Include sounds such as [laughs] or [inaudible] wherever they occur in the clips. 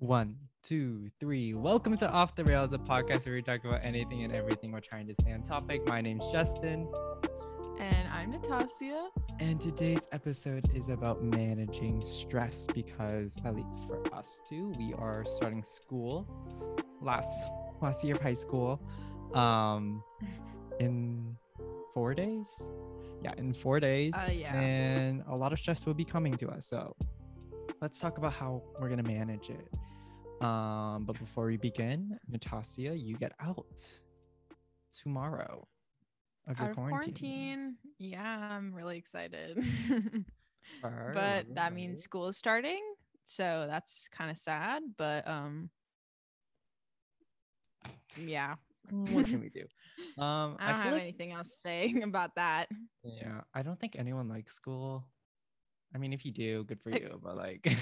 One, two, three. Welcome to Off the Rails, a podcast where we talk about anything and everything. We're trying to stay on topic. My name's Justin, And I'm Natasia. and today's episode is about managing stress because, at least for us two, we are starting school last last year of high school, um, [laughs] in four days. Yeah, in four days, Uh, yeah. and a lot of stress will be coming to us. So, let's talk about how we're gonna manage it. Um, but before we begin, Natasia, you get out tomorrow of your Out of quarantine. Yeah, I'm really excited. [laughs] but that means school is starting. So that's kind of sad. But um yeah. what can we do? [laughs] Um, I don't feel have like- anything else to say [laughs] about that. Yeah, I don't think anyone likes school. I mean, if you do, good for you. But like,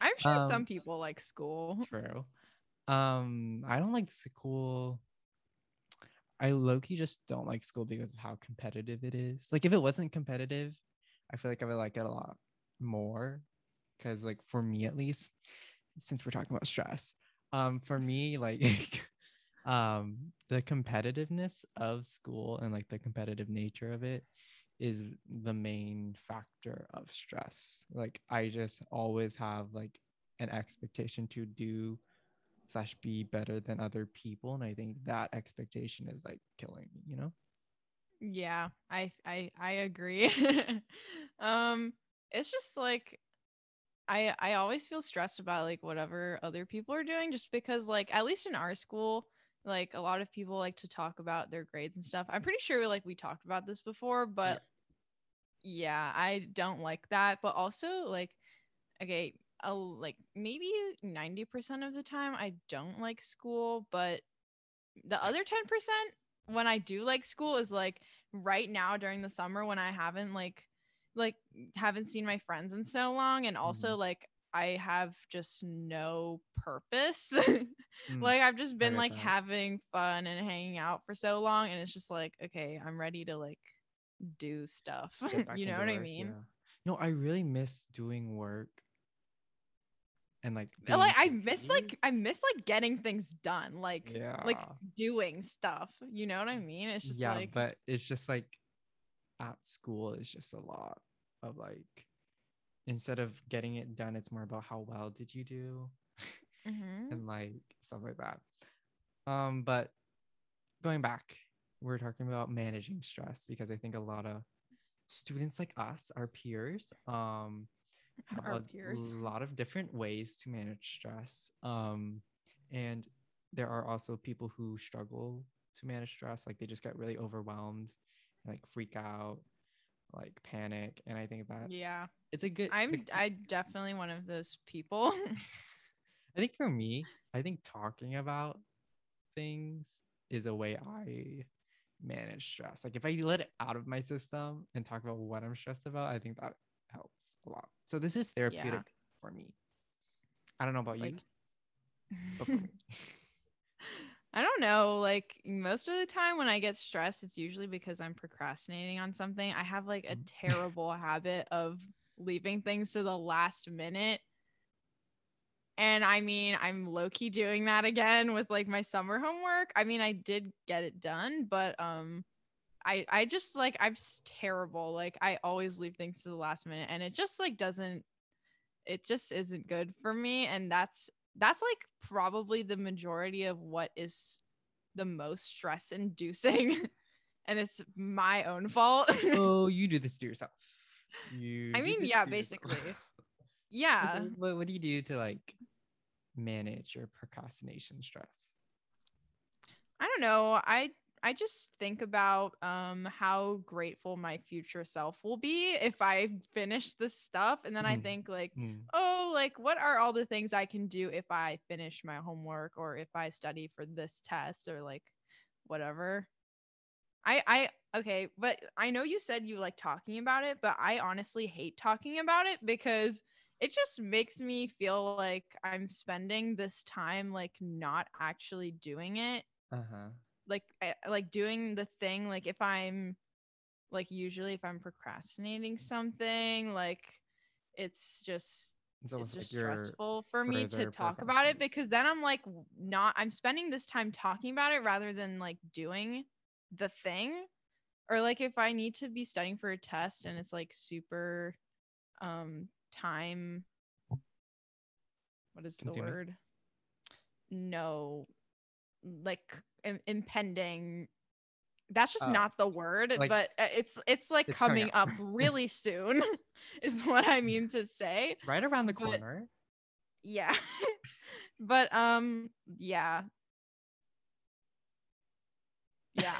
I'm sure Um, some people like school. true. Um, I don't like school. I low key just don't like school because of how competitive it is. Like, if it wasn't competitive, I feel like I would like it a lot more. Because, like, for me at least, since we're talking about stress, um, for me, [laughs] like, um, the competitiveness of school and like the competitive nature of it is the main factor of stress. Like, I just always have like an expectation to do slash be better than other people and i think that expectation is like killing me you know Yeah, I I I agree. [laughs] um it's just like I I always feel stressed about like whatever other people are doing just because like at least in our school like a lot of people like to talk about their grades and stuff. I'm pretty sure like we talked about this before, but yeah, I don't like that, but also like okay, uh, like maybe 90% of the time I don't like school, but the other 10% when I do like school is like right now during the summer when I haven't like like haven't seen my friends in so long and also like I have just no purpose. [laughs] Mm, like I've just been like that. having fun and hanging out for so long and it's just like okay, I'm ready to like do stuff. [laughs] you know what I mean? yeah. no i really miss doing work and like like I miss like I miss like getting things done, like yeah like doing stuff. You know what I mean? It's just yeah like but it's just like at school it's just a lot of like instead of getting it done it's more about how well did you do [laughs] Mhm. and like stuff like that. Um, but going back, we're talking about managing stress because I think a lot of students like us, our peers, um, have Our a peers. lot of different ways to manage stress. Um, and there are also people who struggle to manage stress, like they just get really overwhelmed, like freak out, like panic. And I think that yeah. it's a good. I'm I definitely one of those people. [laughs] [laughs] I think for me, I think talking about things is a way I manage stress. Like if I let it out of my system and talk about what I'm stressed about, I think that helps a lot. So this is therapeutic for me. I don't know about you, like [laughs] me. I don't know. Like most of the time when I get stressed, it's usually because I'm procrastinating on something. I have like a Mhm. terrible habit of leaving things to the last minute. And I mean, I'm low key doing that again with like my summer homework. I mean, I did get it done, but um I I just like I'm terrible. Like I always leave things to the last minute and it just like doesn't it just isn't good for me and that's that's like probably the majority of what is the most stress inducing [laughs] and it's my own fault [laughs] oh, you do this to yourself. You. I mean, yeah, yourself. basically. [laughs] yeah What, what do you do to like manage your procrastination stress? i don't know i i just think about um how grateful my future self will be if i finish this stuff and then i Mhm. think like Mm, oh like what are all the things i can do if i finish my homework or if i study for this test or like whatever i i okay but i know you said you like talking about it but i honestly hate talking about it because it just makes me feel like i'm spending this time like not actually doing it uh-huh. like I, like doing the thing like if i'm like usually if i'm procrastinating something like it's just It's it's just like stressful for me to talk about it because then I'm like not I'm spending this time talking about it rather than like doing the thing. Or like if I need to be studying for a test and it's like super um time what is the word? No like im- impending that's just Oh, not the word like, but uh, it's it's like it's coming coming up [laughs] really soon [laughs] is what i mean to say right around the but- corner. yeah [laughs] but um yeah yeah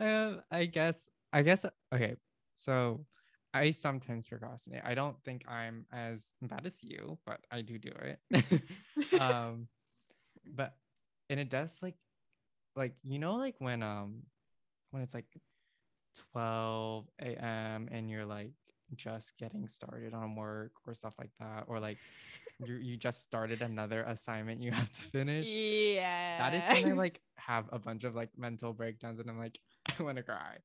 um, I guess. I guess. Okay. So, I sometimes procrastinate. I don't think I'm as bad as you, but I do do it. um, but and it does like, like you know, like when um, when it's like 12 a.m. and you're like just getting started on work or stuff like that, or like you you just started another assignment you [laughs] have to finish. yeah That is when I like have a bunch of like mental breakdowns and I'm like, [laughs] I want to cry.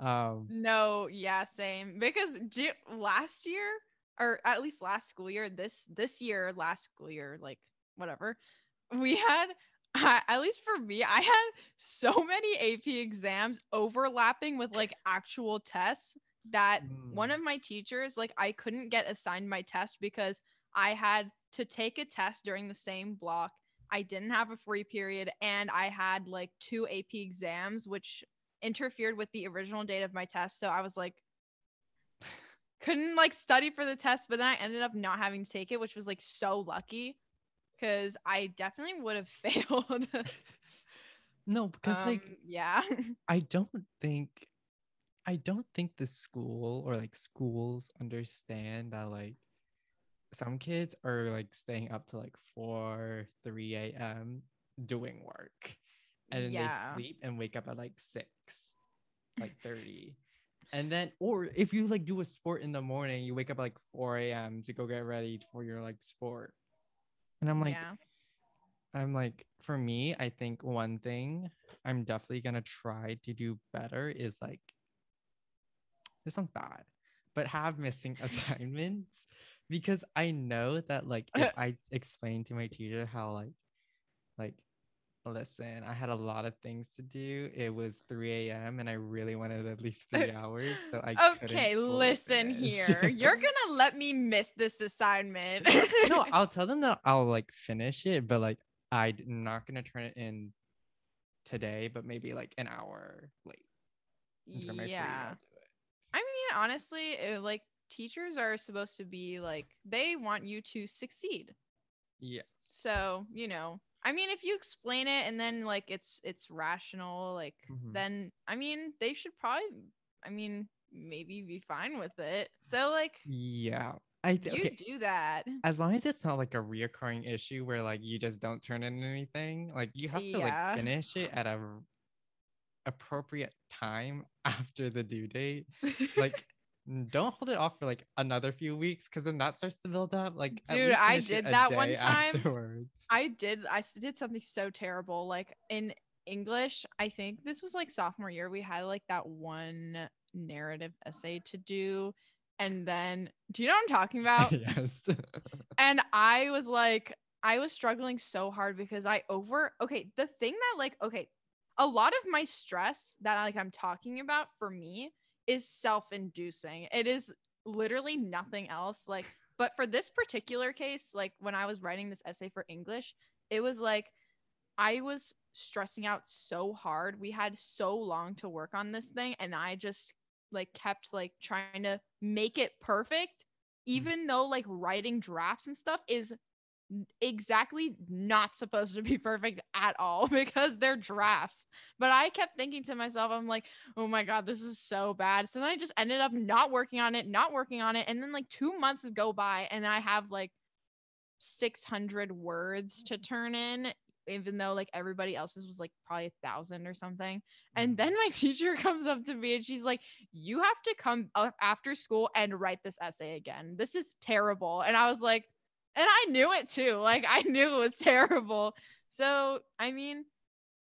Um, no yeah same because do, last year or at least last school year this this year last school year like whatever we had uh, at least for me i had so many ap exams overlapping with like actual tests that one Mm. of my teachers like i couldn't get assigned my test because i had to take a test during the same block. I didn't have a free period and i had like two ap exams which interfered with the original date of my test. So i was like couldn't like study for the test but then i ended up not having to take it which was like so lucky because i definitely would have [laughs] failed. No, because like Um, yeah. [laughs] I don't think I don't think the school or like schools understand that like some kids are like staying up to like 4 3 a.m doing work and then Yeah. they sleep and wake up at like 6 like 30 and then or if you like do a sport in the morning you wake up at like 4 a.m to go get ready for your like sport and i'm like yeah. I'm like, for me, I think one thing I'm definitely gonna try to do better is like, this sounds bad, but have missing [laughs] assignments because I know that like if [laughs] I explain to my teacher how like, like, listen, I had a lot of things to do. It was 3 a.m. and I really wanted at least [laughs] three hours, so I okay listen finish. here you're [laughs] gonna let me miss this assignment no, [laughs] I'll tell them that I'll like finish it, but like I'm not gonna turn it in today, but maybe like an hour late. After my free, yeah it. I mean, honestly, uh, like teachers are supposed to be like they want you to succeed. Yeah. So, you know, I mean, if you explain it and then like it's it's rational, like Mhm. then I mean, they should probably I mean, maybe be fine with it. So like Yeah. I th- you okay. do that. As long as it's not like a reoccurring issue where like you just don't turn in anything, like you have to Yeah. like finish it at a appropriate time [laughs] after the due date. Like [laughs] don't hold it off for like another few weeks because then that starts to build up. Like Dude, I did that one time. Afterwards. I did I did something so terrible. Like in English, I think this was like sophomore year. We had like that one narrative essay to do. And then do you know what I'm talking [laughs] about? yes. [laughs] and I was like, I was struggling so hard because I over okay, the thing that like, okay, a lot of my stress that like I'm talking about for me is self-inducing. It is literally nothing else. Like, but for this particular case, like when I was writing this essay for English, it was like I was stressing out so hard. We had so long to work on this thing, and I just like kept like trying to make it perfect, mm. even though like writing drafts and stuff is exactly not supposed to be perfect at all [laughs] because they're drafts. But I kept thinking to myself, I'm like, oh my God, this is so bad. So then I just ended up not working on it, not working on it. And then like two months go by and I have like 600 words to turn in, even though like everybody else's was like probably a thousand or something. And mm. then my [laughs] teacher comes up to me and she's like, You have to come uh, after school and write this essay again. This is terrible. And I was like, and I knew it too. Like I knew it was terrible. So, I mean,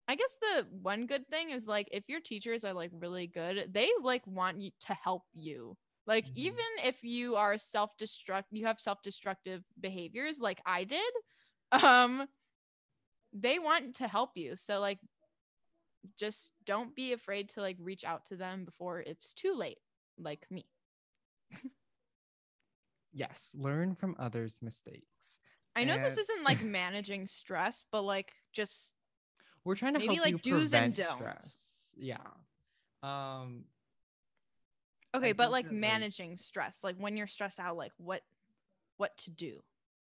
I guess the one good thing is like if your teachers are like really good, they like want you to help you. Like Mhm. even if you are self-destruct you have self-destructive behaviors like I did, um they want to help you. So like just don't be afraid to like reach out to them before it's too late like me. [laughs] Yes, learn from others' mistakes. I know this isn't like managing stress, but like just [sighs] We're trying to Maybe, like, do's and don'ts. stress. Yeah. Um okay, I but like that, like- managing stress, like when you're stressed out, like what what to do.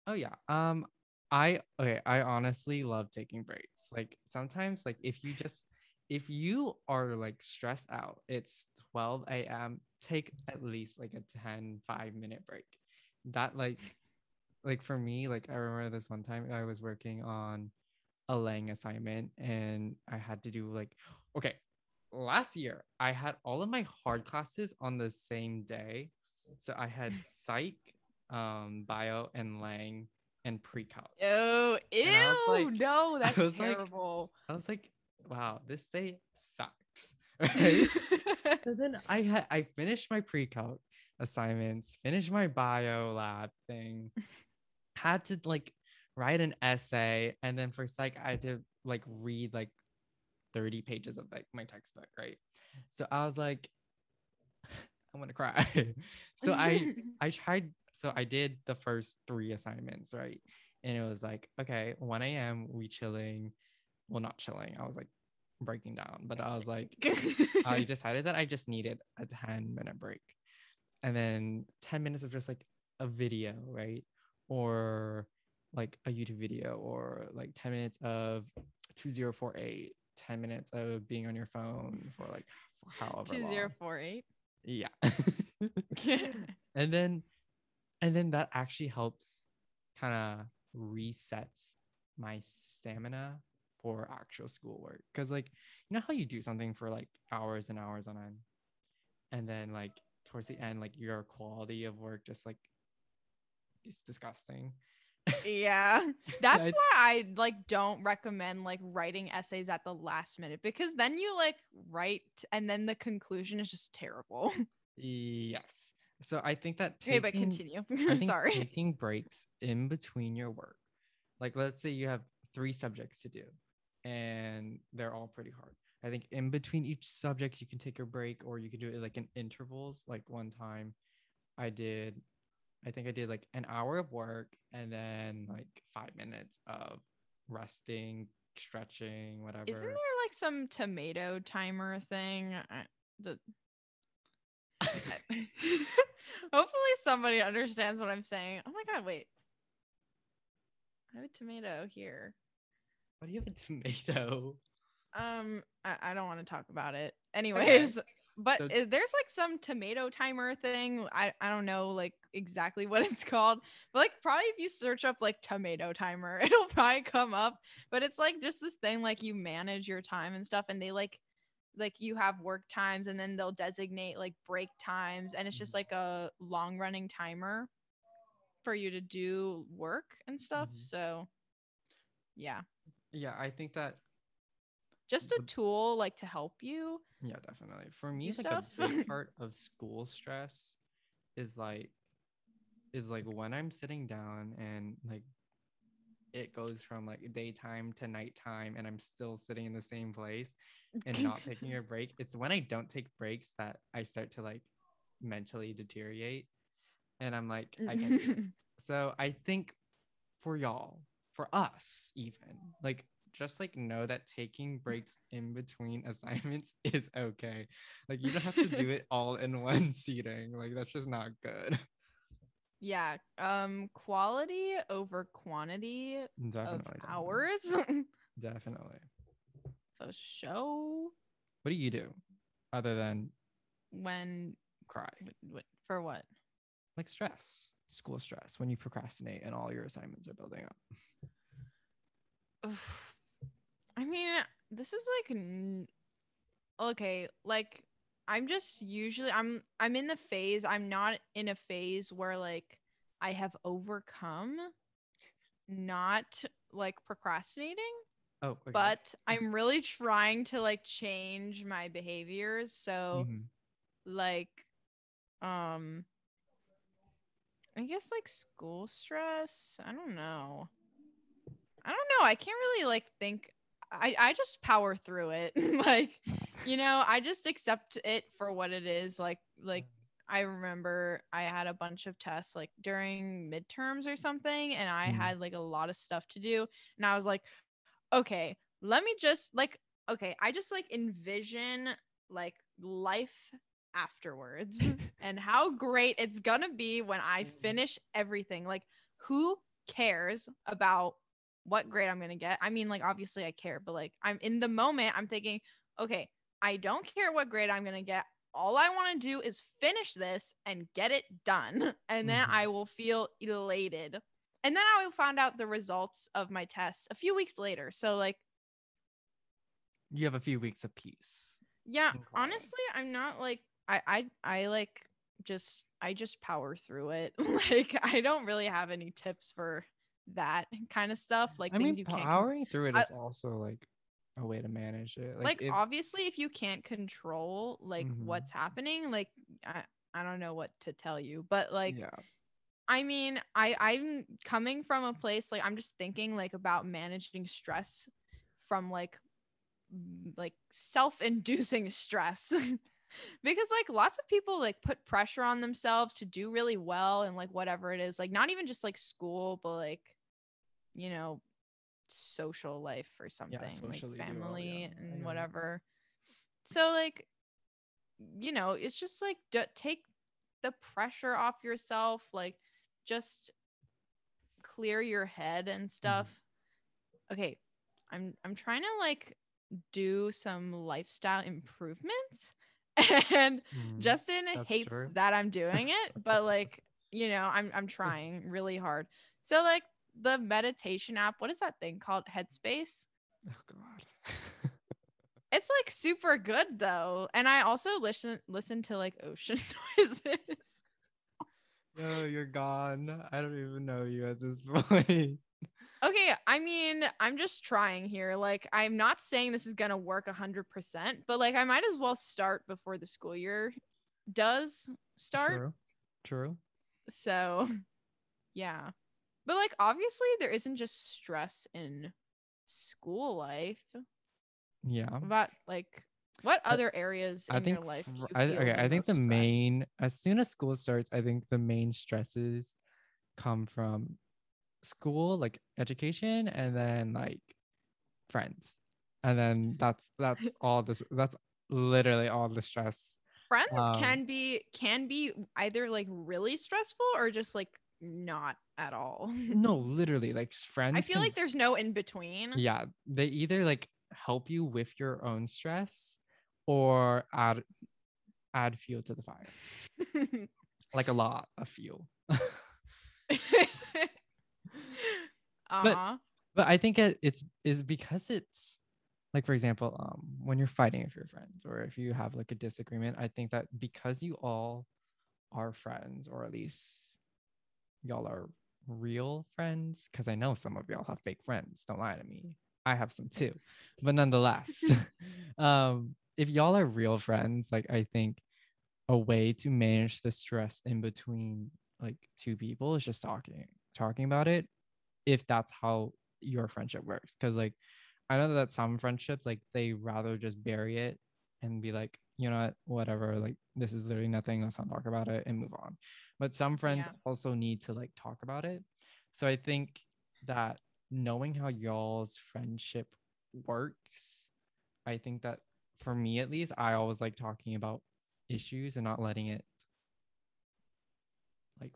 Oh yeah. Um I okay, I honestly love taking breaks. Like sometimes like if you just if you are like stressed out, it's 12 a.m. Take at least like a 10, 5 minute break. That like like for me, like I remember this one time I was working on a Lang assignment and I had to do like okay, last year I had all of my hard classes on the same day. So I had [laughs] psych, um, bio and Lang and pre-calc. Oh, ew, I was like- no, [laughs] that's was like- terrible. I was like, wow, this day sucks. Right? [laughs] so then I had I finished my pre-calc assignments, finished my bio lab thing, [laughs] had to like write an essay, and then for psych I had to like read like 30 pages of like my textbook, right? So I was like, [laughs] I'm gonna cry. [laughs] so I I tried so I did the first three assignments, right? And it was like, okay, 1 a.m. we chilling. Well, not chilling. I was like breaking down, but I was like, I decided that I just needed a 10 minute break. And then 10 minutes of just like a video, right? Or like a YouTube video, or like 10 minutes of 2048, 10 minutes of being on your phone for like for however Two long. zero four eight. Yeah. [laughs] and then and then that actually helps kind of reset my stamina for actual schoolwork because like you know how you do something for like hours and hours on end and then like towards the end like your quality of work just like it's disgusting Yeah. [laughs] That's why I like don't recommend like writing essays at the last minute because then you like write and then the conclusion is just terrible. [laughs] yes so i think that okay, but continue. [laughs] Sorry. taking breaks in between your work, like let's say you have three subjects to do and they're all pretty hard. I think in between each subject, you can take a break or you can do it like in intervals. Like one time I did, I think I did like an hour of work and then like five minutes of resting, stretching, whatever. Isn't there like some tomato timer thing? I, the [laughs] Hopefully somebody understands what I'm saying. Oh my god, wait. I have a tomato here. Why do you have a tomato? Um, I, I don't want to talk about it. Anyways, but So- there's like some tomato timer thing. I I don't know like exactly what [laughs] it's called, but like probably if you search up like tomato timer, [laughs] it'll probably come up. But it's like just this thing like you manage your time and stuff, and they like like you have work times, and then they'll designate like break times, and it's just Mhm. like a long running timer for you to do work and stuff. Mhm. So yeah, Yeah, I think that just a tool like to help you. Yeah, definitely. For me, like a big [laughs] part of school stress is like is like when I'm sitting down and like it goes from like daytime to nighttime and I'm still sitting in the same place and not taking a [laughs] break. It's when I don't take breaks that I start to like mentally deteriorate. And I'm like, I can't. [laughs] So I think for y'all, for us even, like just like know that taking breaks in between assignments [laughs] is okay. Like you don't have to do it [laughs] all in one seating. Like that's just not good. Yeah. Um quality over quantity Definitely. of hours [laughs] Definitely. for show What do you do other than when cry? for what? Like stress, school stress when you procrastinate and all your assignments are building up. I mean, this is like n- okay, like I'm just usually I'm I'm in the phase I'm not in a phase where like I have overcome not like procrastinating, Oh, okay. but I'm really trying to like change my behaviors. So Mhm. like Um I guess like school stress. I don't know. I don't know. I can't really like think I I just power through it. [laughs] like, you know, I just accept it for what it is. Like like I remember I had a bunch of tests like during midterms or something and I Mm. had like a lot of stuff to do and I was like, okay, let me just like okay, I just like envision like life afterwards [laughs] [laughs] and how great it's gonna be when I Mhm. finish everything. Like, who cares about what grade I'm gonna get? I mean, like, obviously I care, but like, I'm in the moment, I'm thinking, okay, I don't care what grade I'm gonna get. All I wanna do is finish this and get it done. [laughs] And then Mhm. I will feel elated. And then I will find out the results of my test a few weeks later. So, like, You have a few weeks of peace. Yeah, and honestly, I'm not like I I I like just I just power through it. [laughs] like I don't really have any tips for that kind of stuff. Like I things mean, you can't con- powering through it I- is also like a way to manage it. like, if- obviously if you can't control like Mhm. what's happening, like I I don't know what to tell you, but like yeah, I mean, I I'm coming from a place like I'm just thinking like about managing stress from like like self-inducing [laughs] stress. [laughs] because like lots of people like put pressure on themselves to do really well and like whatever it is, like not even just like school, but like you know, social life or something, socially like do well, family yeah, and whatever. So like you know, it's just like d- take the pressure off yourself, like just clear your head and stuff. Okay, I'm I'm trying to like do some lifestyle improvements [laughs] and Mm, Justin hates true. that I'm doing it, but like, [laughs] you know, I'm I'm [laughs] trying really hard. So like the meditation app, what is that thing called? Headspace? oh god. [laughs] It's like super good though. And I also listen listen to like ocean [laughs] noises. No, you're gone. I don't even know you at this [laughs] point. Okay, I mean, I'm just trying here. Like, I'm not saying this is gonna work 100%, but like, I might as well start before the school year does start. True. True. So, yeah. But like, obviously, there isn't just stress in school life. Yeah. But like, what other areas in I think your life? You I, okay, I think the stress? main as soon as school starts, I think the main stresses come from school, like education, and then like friends. And then that's that's [laughs] all this that's literally all the stress. friends um, can be can be either like really stressful or just like not at all. No, [laughs] literally, like friends. I feel can- like there's no in between. yeah, they either like help you with your own stress or add add fuel to the fire. [laughs] Like a lot of fuel. [laughs] uh-huh. but I think it, it's is because it's like for example, um, when you're fighting with your friends or if you have like a disagreement, I think that because you all are friends, or at least y'all are real friends, because I know some of y'all have fake friends. Don't lie to me. I have some too, but nonetheless, [laughs] [laughs] um, if y'all are real friends, like I think a way to manage the stress in between like two people is just talking, talking about it if that's how your friendship works because like i know that some friendships like they rather just bury it and be like you know what whatever like this is literally nothing let's not talk about it and move on but some friends Yeah. also need to like talk about it so i think that knowing how y'all's friendship works i think that for me at least i always like talking about issues and not letting it like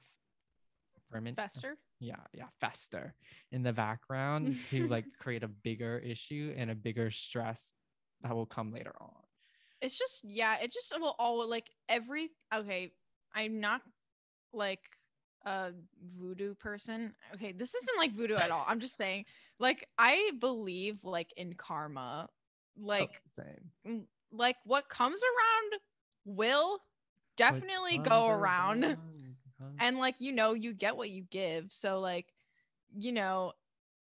ferment Fester. yeah yeah fester in the background [laughs] to like create a bigger issue and a bigger stress that will come later on It's just yeah, it just will all like every okay, I'm not like a voodoo person. Okay, this isn't like voodoo at all. I'm just saying like I believe like in karma. Oh, Like same mm, like what comes around will definitely go comes around. [laughs] and like you know you get what you give so like you know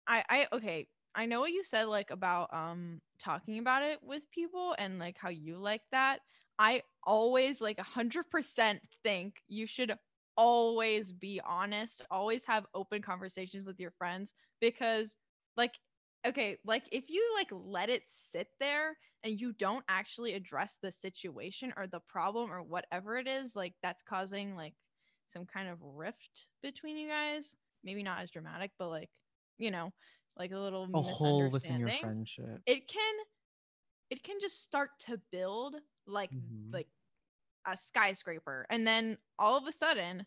i i okay i know what you said like about um talking about it with people and like how you like that i always like 100% think you should always be honest, always have open conversations with your friends because like okay, like if you like let it sit there and you don't actually address the situation or the problem or whatever it is like that's causing like some kind of rift between you guys, maybe not as dramatic, but like, you know, like a little A hole within your friendship. It can it can just start to build like Mhm. like a skyscraper and then all of a sudden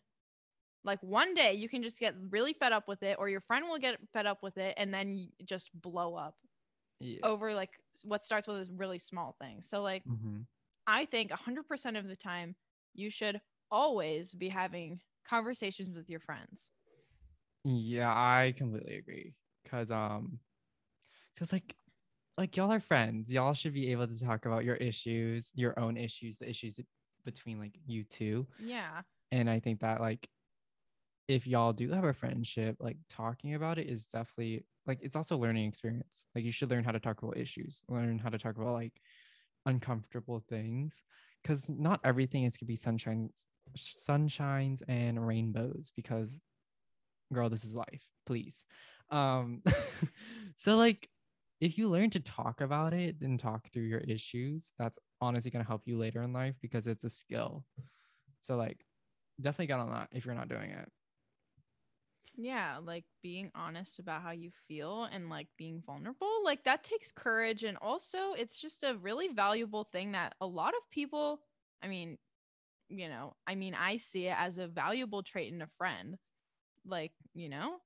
like one day you can just get really fed up with it or your friend will get fed up with it and then just blow up Yeah. over like what starts with a really small thing so like hmm i think 100% of the time you should always be having conversations with your friends Yeah, I completely agree. Cause um, cause like, like y'all are friends. Y'all should be able to talk about your issues, your own issues, the issues between like you two. yeah And I think that like, if y'all do have a friendship, like talking about it is definitely like it's also a learning experience. Like you should learn how to talk about issues, learn how to talk about like uncomfortable things, because not everything is gonna be sunshines, sunshines and rainbows. Because girl this is life please um [laughs] so like if you learn to talk about it and talk through your issues that's honestly going to help you later in life because it's a skill. So like definitely get on that if you're not doing it. Yeah like being honest about how you feel and like being vulnerable like that takes courage and also it's just a really valuable thing that a lot of people i mean you know i mean i see it as a valuable trait in a friend like you know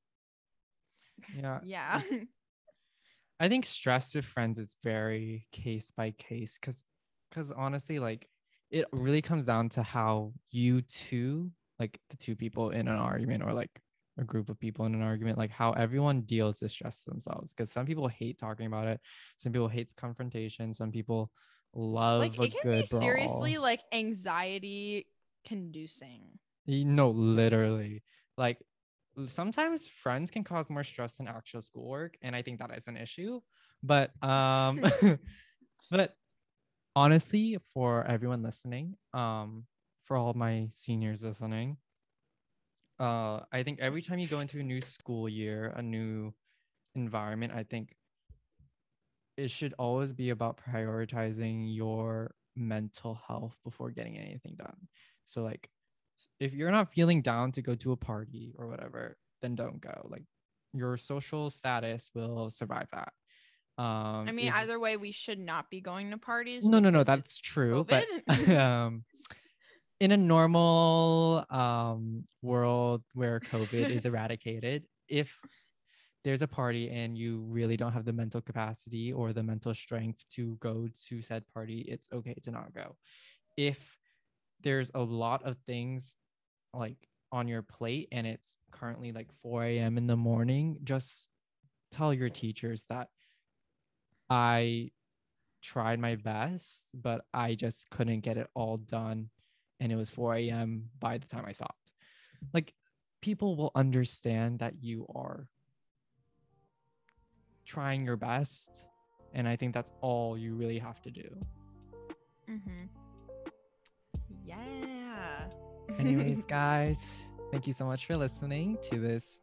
yeah. [laughs] Yeah. [laughs] I think stress with friends is very case by case because because honestly like it really comes down to how you two like the two people in an argument or like a group of people in an argument like how everyone deals with stress themselves because some people hate talking about it some people hate confrontation some people love like it can be seriously brawl. like anxiety conducing no literally. Like sometimes friends can cause more stress than actual schoolwork and i think that is an issue but um [laughs] [laughs] but honestly for everyone listening um for all my seniors listening uh i think every time you go into a new school year a new environment i think it should always be about prioritizing your mental health before getting anything done. So like if you're not feeling down to go to a party or whatever then don't go. Like your social status will survive that. Um i mean if- either way we should not be going to parties no no no that's true but [laughs] um in a normal um world where covid is [laughs] eradicated if there's a party and you really don't have the mental capacity or the mental strength to go to said party it's okay to not go. If there's a lot of things like on your plate and it's currently like 4 a.m in the morning just tell your teachers that i tried my best, but I just couldn't get it all done. And it was 4 a.m. by the time I stopped. Like, people will understand that you are trying your best. And I think that's all you really have to do. mm-hmm. Yeah Anyways, [laughs] guys, thank you so much for listening to this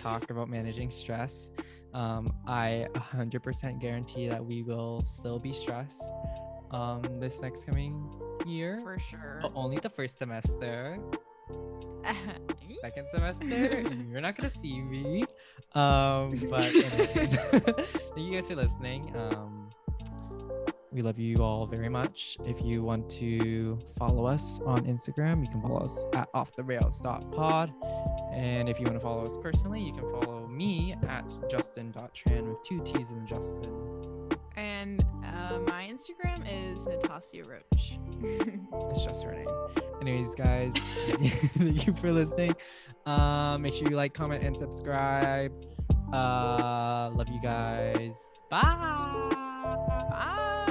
talk about managing stress. Um, I 100% guarantee that we will still be stressed um, this next coming year. for sure but only the first semester. [laughs] Second semester, you're not gonna see me. Um, but [laughs] thank you guys for listening. Um, we love you all very much. If you want to follow us on Instagram, you can follow us at off the rails pod. And if you want to follow us personally, you can follow me at justin.tran with two T's in Justin. and uh, my instagram is natasha roach [laughs] It's just her name. Anyways, guys, [laughs] thank you for listening. Uh, make sure you like, comment, and subscribe. Uh, love you guys. Bye. bye